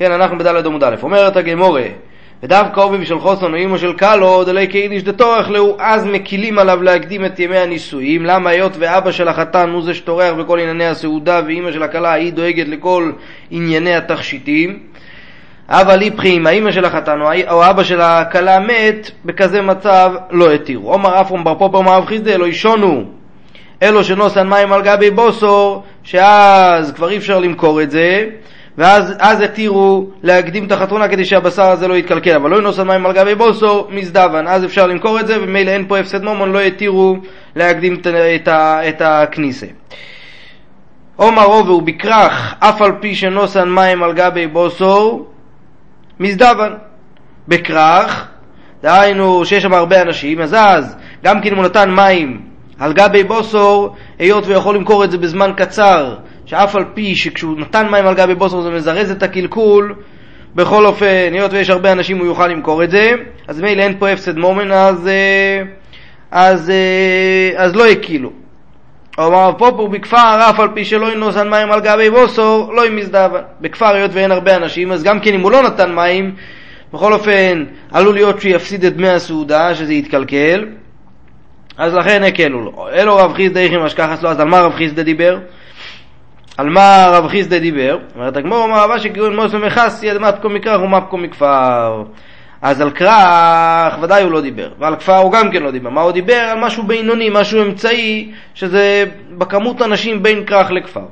כן, אנחנו בדלת עמוד א', אומרת הגמורה, ודווקא אוביב של חוסון או אימו של קלו, דלי קיידיש דתורך לו, אז מקילים עליו להקדים את ימי הנישואים. למה היות ואבא של החתן הוא זה שטורח בכל ענייני הסעודה, ואימא של הכלה היא דואגת לכל ענייני התכשיטים? אבל איפכי אם האימא של החתן או אבא של הכלה מת, בכזה מצב לא התירו. עומר אפרום בר פופר מערב חיסדה, לא ישונו אלו שנוסן מים על גבי בוסור, שאז כבר אי אפשר למכור את זה, ואז התירו להקדים את החתונה כדי שהבשר הזה לא יתקלקל, אבל לא ינוסן מים על גבי בוסור, מזדבן, אז אפשר למכור את זה, ומילא אין פה הפסד מומון, לא התירו להקדים את, את, את הכניסה. עומר רובר בכרך, אף על פי שנוסן מים על גבי בוסור, מזדבן. בכרך, דהיינו שיש שם הרבה אנשים, אז אז גם כן אם הוא נתן מים על גבי בוסור, היות ויכול למכור את זה בזמן קצר, שאף על פי שכשהוא נתן מים על גבי בוסור זה מזרז את הקלקול, בכל אופן, היות ויש הרבה אנשים הוא יוכל למכור את זה, אז מילא אין פה הפסד מומן, אז, אה, אז, אה, אז לא הקילו. אמר פופור בכפר, אף על פי שלא ינוסן מים על גבי בוסור, לא עם מזדבן. בכפר, היות ואין הרבה אנשים, אז גם כן אם הוא לא נתן מים, בכל אופן, עלול להיות שהוא יפסיד את דמי הסעודה, שזה יתקלקל, אז לכן הקלו לו. אלו רב חיסדא איכי משכחס לו, אז על מה רב חיסדא דיבר? על מה רב חיסדא דיבר? אומרת הגמור, אמר רבה שגיון מוסו מחסי, עד מפקו מכרך ומפקו מכפר. אז על כרך ודאי הוא לא דיבר, ועל כפר הוא גם כן לא דיבר. מה הוא דיבר? על משהו בינוני, משהו אמצעי, שזה בכמות אנשים בין כרך לכפר.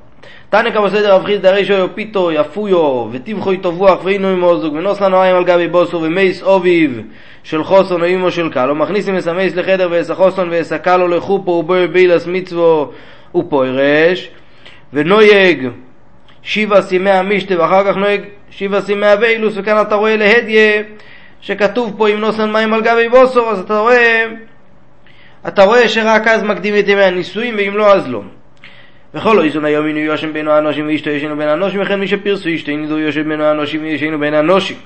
תנא כמה סדר רב חיסדא רישו יופיתו יפויו וטיבחו יטובוח ואינו עמו זוג ונוס לנו עין על גבי בוסו ומייס אוביב של חוסון או אימו של קלו מכניסים המייס לחדר ואס החוסון ואס הקלו לחופו ובוי בילס מצוו ופוירש ונויג שבעה סימי המשתה ואחר כך נויג שבעה סימי הווילוס וכאן אתה רואה להדיה שכתוב פה אם נוסן מים על גבי בוסו אז אתה רואה אתה רואה שרק אז מקדים את ימי הנישואים ואם לא אז לא וכל איזון היום אינו יושם בין האנושים ואשתו ישנו בין האנושים וכן מי שפרסו אשתו אינו יושם בין האנושים וישנו בין האנושים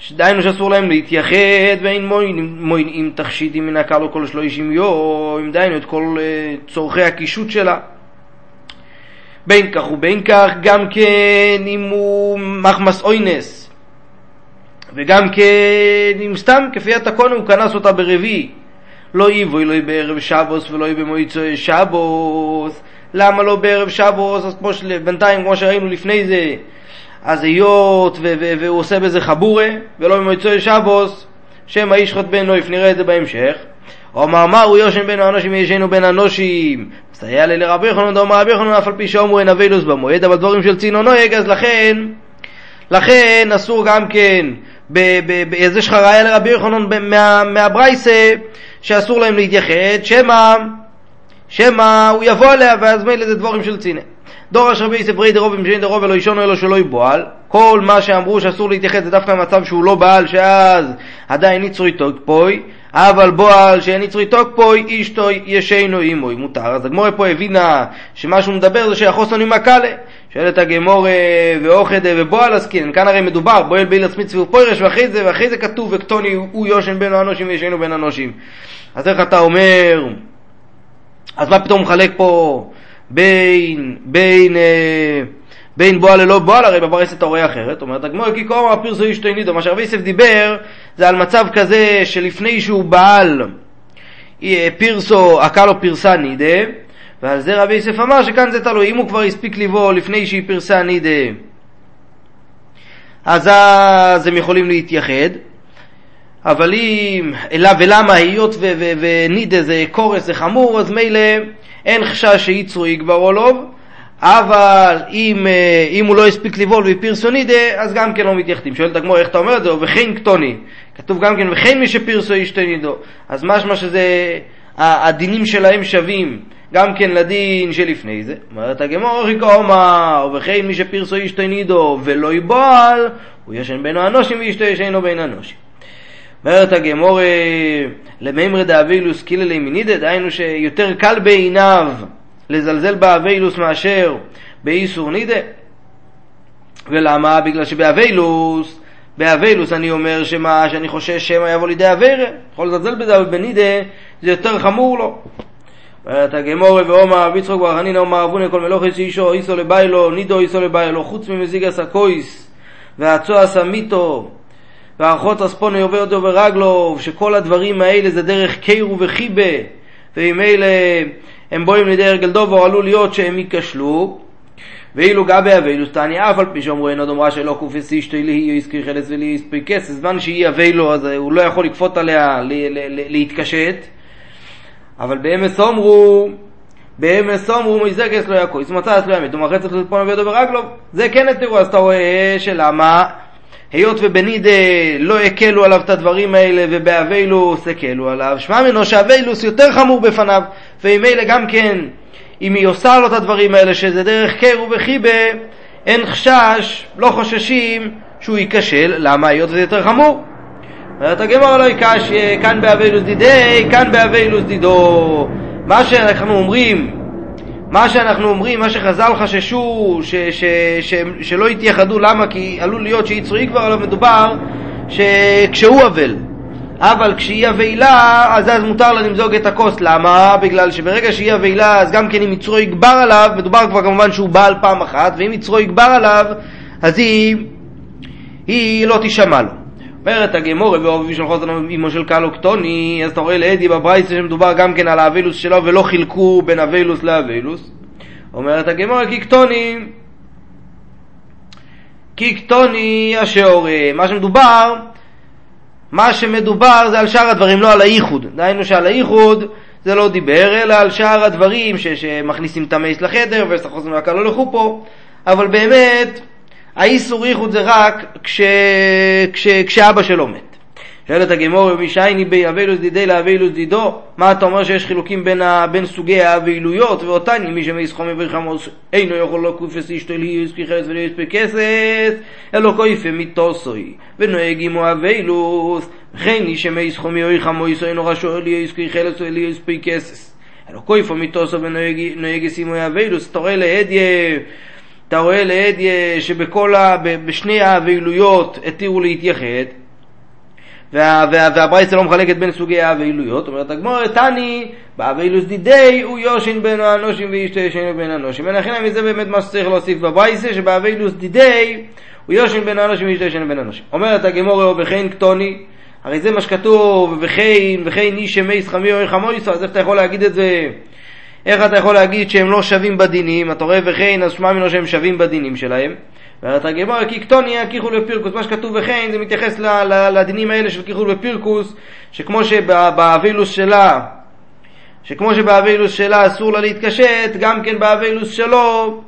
שדיינו שאסור להם להתייחד ואין אם תכשיטים מן הקל או כל שלושים יום, דיינו את כל uh, צורכי הקישוט שלה. בין כך ובין כך, גם כן אם הוא מחמס אוינס, וגם כן אם סתם כפי התקון הוא כנס אותה ברביעי, לא איבוי, לא בערב שבוס ולא במועצו שבוס. למה לא בערב שבוס? אז כמו שבינתיים, כמו שראינו לפני זה, אז היות והוא עושה בזה חבורה, ולא במועצו שבוס, שם האיש חוט בן נויף, נראה את זה בהמשך. אומר מה הוא יושן בין האנושים וישנו בין אנושים. מסתייע לי לרבי יחנון, דאמר רבי יחנון אף על פי שאומרו אין אבילוס במועד, אבל דברים של צינו נוהג, אז לכן, לכן אסור גם כן, יש לך ראיה לרבי יחנון מהברייסה, שאסור להם להתייחד, שמא, שמא הוא יבוא עליה ואז מילא זה דבורים של צינא. דור אשר בי ספרי דרובים שאין דרוב ולא אישונו אלו שלא יבועל. כל מה שאמרו שאסור להתייחד זה דווקא מצב שהוא לא בעל שאז עדיין יצרי תוקפוי, אבל בועל שאין יצרי תוקפוי אשתו ישנו אימוי מותר. אז הגמורה פה הבינה שמה שהוא מדבר זה שהחוסון עם הקלה. שואלת הגמורה ואוכדה ובועל עסקין, כאן הרי מדובר בועל בין עצמי צביר פוירש ואחרי זה, ואחרי זה כתוב וקטוני הוא יושן בין האנושים וישנו בין האנושים. אז איך אתה אומר, אז מה פתאום מחלק פה בין, בין, אה, בין בועל ללא בועל, הרי בברסת אתה רואה אחרת. אומרת הגמור, כי קורא פרסו אישתו נידו. מה שהרבי יוסף דיבר זה על מצב כזה שלפני שהוא בעל אה, פרסו, עקה לו פרסה נידה, ועל זה רבי יוסף אמר שכאן זה תלוי. אם הוא כבר הספיק לבוא לפני שהיא פרסה נידה, אז אז הם יכולים להתייחד. אבל אם, אלא ולמה, היות ונידה זה קורס, זה חמור, אז מילא אין חשש שיצרו יגבר או לוב, אבל אם, אה, אם הוא לא הספיק לבעול ופירסו נידה, אז גם כן לא מתייחדים. שואלת הגמור, איך אתה אומר את זה? וכן קטוני. כתוב גם כן, וכן מי שפירסו ישתה נידו. אז משמע שזה, הדינים שלהם שווים. גם כן לדין שלפני זה. אומרת הגמור, ריקו אומר, וכן מי שפירסו ישתה נידו ולא יבועל, הוא ישן בין האנושים וישתה ישנו בין האנושים. אומרת הגמור למימרא דאבילוס קיללי מנידא, דהיינו שיותר קל בעיניו לזלזל באבילוס מאשר באיסור נידא. ולמה? בגלל שבאבילוס, באבילוס אני אומר שמה, שאני חושש שמא יבוא לידי אבירה. יכול לזלזל בזה, אבל בנידא זה יותר חמור לו. אומרת הגמור ואומר רבי יצחוק בר חנינא אומר אבונה כל מלוכס אישו איסו לביילו נידו איסו לביילו חוץ ממזיג הסקויס והצוע סמיתו, והאחות אספונו יובל אותו ורגלו, שכל הדברים האלה זה דרך קירו וחיבה, אלה הם בואים לידי הרגל דובו, עלול להיות שהם ייכשלו. ואילו גבי אביילוס תניא אף על פי שאומרו אין עוד אמרה שלא קופס אשתוי לי יזכיר חלס ולי יספי כסף, זמן שהיא אביילו אז הוא לא יכול לכפות עליה להתקשט, אבל באמס אומרו באמס אומרו מזקס לא יכויס ומצא לא ימית ומחצת לטפון וידו ורגלו זה כן התירו אז אתה רואה שלמה היות ובנידה לא הקלו עליו את הדברים האלה ובאביילוס הקלו עליו שמע ממנו שאביילוס יותר חמור בפניו אלה גם כן אם היא עושה לו את הדברים האלה, שזה דרך קר ובחיבה, אין חשש, לא חוששים שהוא ייכשל, למה? היות וזה יותר חמור. אומרת הגמור לא יקש, כאן באבילוס דידי, כאן באבילוס דידו. מה שאנחנו אומרים, מה שאנחנו אומרים, מה שחז"ל חששו, ש, ש, ש, שלא יתייחדו, למה? כי עלול להיות שיצרוי כבר עליו מדובר, שכשהוא אבל. אבל כשהיא אבלה, אז אז מותר לה למזוג את הכוס. למה? בגלל שברגע שהיא אבלה, אז גם כן אם יצרו יגבר עליו, מדובר כבר כמובן שהוא בעל פעם אחת, ואם יצרו יגבר עליו, אז היא, היא לא תישמע לו. אומרת הגמורה ואוהבים של חוזן אמו של קלו קטוני, אז אתה רואה לאדי בברייסה שמדובר גם כן על האבילוס שלו ולא חילקו בין אבילוס לאבילוס. אומרת הגמורה כי קטוני, השעורה, מה שמדובר מה שמדובר זה על שאר הדברים, לא על הייחוד. דהיינו שעל הייחוד זה לא דיבר, אלא על שאר הדברים ש- שמכניסים את המייס לחדר וסחוזים רק לא לכו פה, אבל באמת האיסור ייחוד זה רק כש... כש... כשאבא שלו מת. שואלת הגמור, משייני בי אבילוס דידי לאבילוס דידו, מה אתה אומר שיש חילוקים בין, ה... בין סוגי האבילויות, ואותני מי שמי סכומי וחמוס אינו יכול לא כופס אשתו לי יספי חרס ולא יספי כסס, אלא כויפה מיתוסוי, ונוהג עמו אבילוס, וכן מי שמי סכומי אוי חמוס אינו רשו לי יספי חרס ולא יספי כסס, אלא כויפה מיתוסו ונוהג עמו אבילוס, רואה להדיה אתה רואה להדיה שבכל ה... בשני האבילויות התירו להתייחד וה, וה, והברייסה לא מחלקת בין סוגי האבילויות, אומרת הגמור, תני, באבילוס דידי הוא יושן בין האנושים ואשתו ישן בין האנושים. ולכן מזה באמת מה שצריך להוסיף בברייסה, שבאבילוס דידי הוא יושן בין האנושים ואשתו ישן בין האנושים. אומרת הגמור, וכן קטוני, הרי זה מה שכתוב, וכן, וכן איש שמייס חמי או חמויסו, אז איך אתה יכול להגיד את זה? איך אתה יכול להגיד שהם לא שווים בדינים? אתה רואה וכן, אז שמע ממנו שהם שווים בדינים שלהם. ואומרת הגמרא כי קטוניה כיחול ופירקוס, מה שכתוב וכן זה מתייחס לדינים האלה של כיחול ופירקוס, שכמו שבאבילוס שלה, שכמו שבאבילוס שלה אסור לה להתקשט, גם כן באבילוס שלו,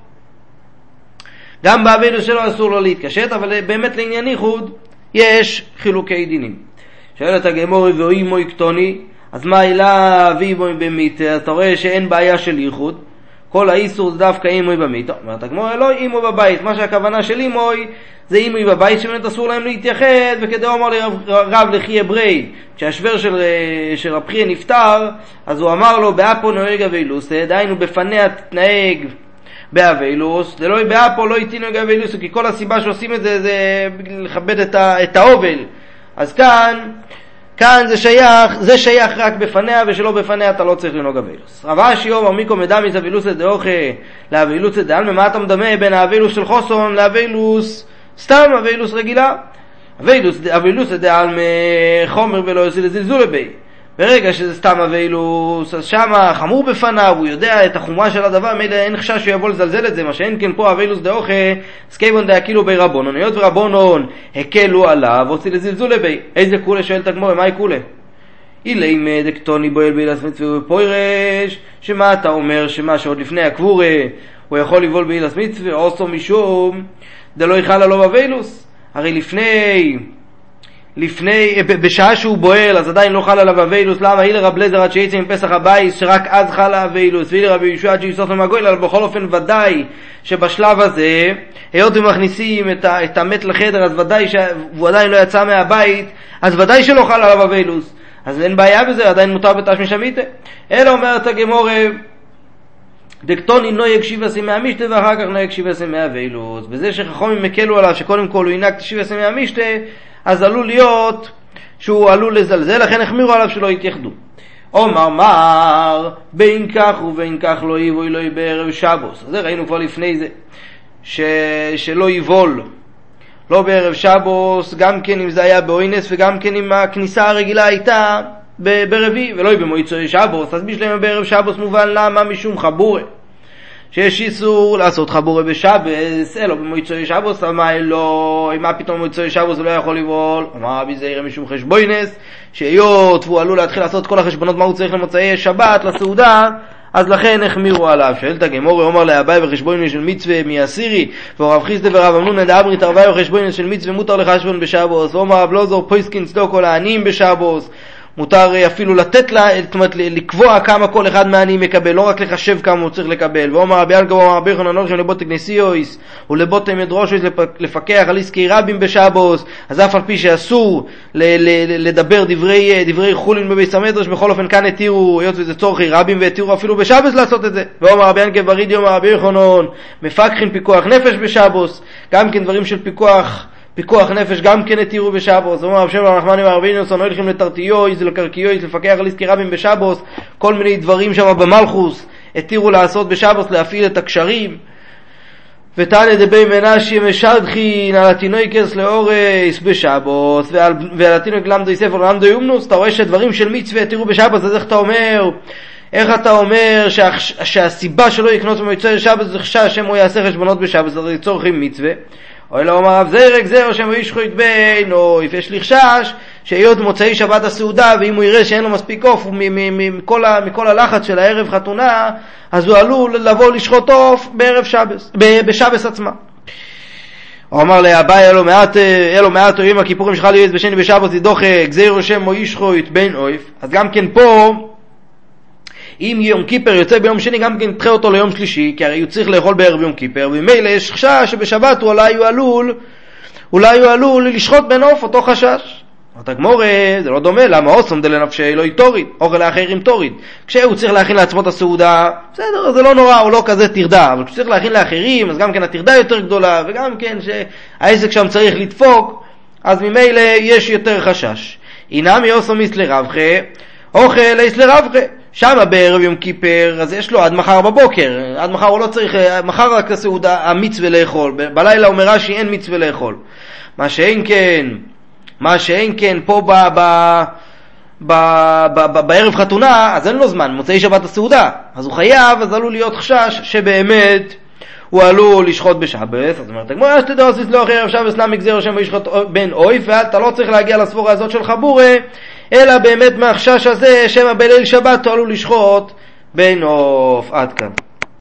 גם באבילוס שלו אסור לו להתקשט, אבל באמת לעניין ייחוד יש חילוקי דינים. שואלת הגמורי ואוי מוי קטוני, אז מה אלה ואימוי במיתה? אתה רואה שאין בעיה של ייחוד. כל האיסור זה דווקא אימוי במיתו. אומרת הגמור, לא אימוי בבית, מה שהכוונה של אימוי זה אימוי בבית שבאמת אסור להם להתייחד, וכדי אמר לי רב לכי אברי, כשהשוור של, של רב חייא נפטר, אז הוא אמר לו, באפו נוהג אבילוסה, דהיינו בפניה תתנהג באבילוס, דלא באפו לא יתינוג אבילוסה, כי כל הסיבה שעושים את זה זה לכבד את האובל. אז כאן כאן זה שייך, זה שייך רק בפניה ושלא בפניה אתה לא צריך לנהוג אבילוס. רב אשי אומר מיקו מדמיס אבילוס דאוכה לאבילוס דעלמא, מה אתה מדמה בין האבילוס של חוסון לאבילוס סתם אבילוס רגילה? אבילוס, אבילוס דעלמא חומר ולא יוצא לזלזול בי. ברגע שזה סתם אבילוס, אז שמה חמור בפניו, הוא יודע את החומרה של הדבר, מילא אין חשש שהוא יבוא לזלזל את זה, מה שאין כן פה אבילוס דאוכה, כיוון דאקילו ביה רבנן, היות ורבנן הקלו עליו, אתי לזלזולי ביה. איזה קולא שואלת הגמרא, מאי קולא? אילימא דקתני בועל בעילת מצווה ופורש, שמא אתה אומר, שמה שעוד לפני הקבורה, הוא יכול לבעול בעילת מצווה, התם משום דלא חל עליו אבילות. הרי לפני לפני, אה, בשעה שהוא בועל, אז עדיין לא חל עליו אבילות, למה? אי לרבי אליעזר עד שיצא מפתח הבית, שרק אז חל האבילות, ואי לרבי יהושע עד שייסתם הגולל, אבל בכל אופן ודאי שבשלב הזה, היות ומכניסים את, את המת לחדר, אז ודאי שהוא עדיין לא יצא מהבית, אז ודאי שלא חל עליו אבילות. אז אין בעיה בזה, עדיין מותר בתשמיש המיטה. אלא אומרת הגמרא, דקתני נוהג שבעת ימי המשתה ואחר כך נוהג שבעת ימי אבילות. בזה שחכמים הקלו עליו שקודם כל הוא ינהג שבעת ימי המשתה, אז עלול להיות שהוא עלול לזלזל, לכן החמירו עליו שלא יתייחדו. אמר מר, בין כך ובין כך לא יבעול לא בערב שבת. זה ראינו כבר לפני זה, ש... שלא יבול, לא בערב שבוס, גם כן אם זה היה באוינס וגם כן אם הכניסה הרגילה הייתה ברביעי ולא במועצוי שבוס, אז בשלמה בערב שבוס מובן למה? משום חבורה. שיש איסור לעשות חבורה בשבס, אלו במועצוי שבוס, אמר לא, מה פתאום במועצוי שבוס הוא לא יכול לבעול? אמר רבי זעירא משום חשבוינס, שהיות והוא עלול להתחיל לעשות כל החשבונות מה הוא צריך למוצאי שבת, לסעודה, אז לכן החמירו עליו. שואלת הגמרא, אמר ליה אביי וחשבונות של מצווה מי אסירי, והא רב חסדא ורב המנונא דאמרי תרווייהו חשבונות של מצווה מותר לחשבן בשבת, ואמר רבי אלעזר פוסקין צדקה לעניים בשבת. מותר אה, אפילו לתת לה, זאת אומרת לקבוע כמה כל אחד מהעניים מקבל, לא רק לחשב כמה הוא צריך לקבל. ואמר רבי יעקב אמר רבי יוחנן הולכים לבתי כנסיות ולבתי מדרשות לפקח על עסקי רבים בשבת, אז אף על פי שאסור לדבר דברי, אה, דברי חולין בבית המדרש, בכל אופן כאן התירו, היות וזה צורכי רבים והתירו אפילו בשבת לעשות את זה. ואמר רבי יעקב בר אידי אמר רבי יוחנן, מפקחין פיקוח נפש בשבוס, גם כן דברים של פיקוח פיקוח נפש גם כן התירו בשבוס, אומר רב שבע נחמני מרבינוסון, הולכים לטרטיואיס, לקרקיואיס, לפקח על עסקי רבים בשבוס, כל מיני דברים שם במלכוס, התירו לעשות בשבוס, להפעיל את הקשרים. ותנא דבי מנשי משדכין על התינוקס לאורס בשבוס ועל התינוק למדו ספר למדו יומנוס אתה רואה שדברים של מצווה התירו בשבוס אז איך אתה אומר? איך אתה אומר שה, שהסיבה שלא יקנוס במצווה בשבוס זה שהשם הוא יעשה חשבונות בשבוס? אז לצורך מצווה אוי לא אמר רב זרע גזר שם איש חוית בין, או יש לי חשש שהיות מוצאי שבת הסעודה ואם הוא יראה שאין לו מספיק עוף מכל, הלחץ של הערב חתונה אז הוא עלול לבוא לשחוט עוף בערב שבס, בשבס עצמה. הוא אמר לאביי אלו מעט, אלו מעט אוהבים הכיפורים שלך להיות בשני בשבוס ידוחה גזיר שם או איש חוית בין אויף אז גם כן פה אם יום כיפר יוצא ביום שני, גם כן תדחה אותו ליום שלישי, כי הרי הוא צריך לאכול בערב יום כיפר, וממילא יש חשש שבשבת הוא אולי הוא עלול, אולי הוא עלול לשחוט בן עוף, אותו חשש. אומרת הגמורה, זה לא דומה, למה אוסום דלנפשי לא יתוריד, אוכל לאחרים תוריד. כשהוא צריך להכין לעצמו את הסעודה, בסדר, זה לא נורא, הוא לא כזה טרדה, אבל כשהוא צריך להכין לאחרים, אז גם כן הטרדה יותר גדולה, וגם כן שהעסק שם צריך לדפוק, אז ממילא יש יותר חשש. אינמי אוסום איסלרבכה, אוכל איסלרבכה. שם בערב יום כיפר, אז יש לו עד מחר בבוקר, עד מחר הוא לא צריך, מחר רק הסעודה, המצווה לאכול, בלילה אומר רש"י אין מצווה לאכול. מה שאין כן, מה שאין כן פה ב... ב ב, ב, ב, בערב חתונה, אז אין לו זמן, מוצאי שבת הסעודה. אז הוא חייב, אז עלול להיות חשש שבאמת הוא עלול לשחוט בשבת. אז אומרת הגמרא, שתדע עשית לו אחרי ערב שבת סלאם יגזר השם וישחוט בן אויף, ואתה לא צריך להגיע לסבורה הזאת של חבורה, אלא באמת מהחשש הזה, שמא בליל שבת הוא עלול לשחוט בן עוף. עד כאן.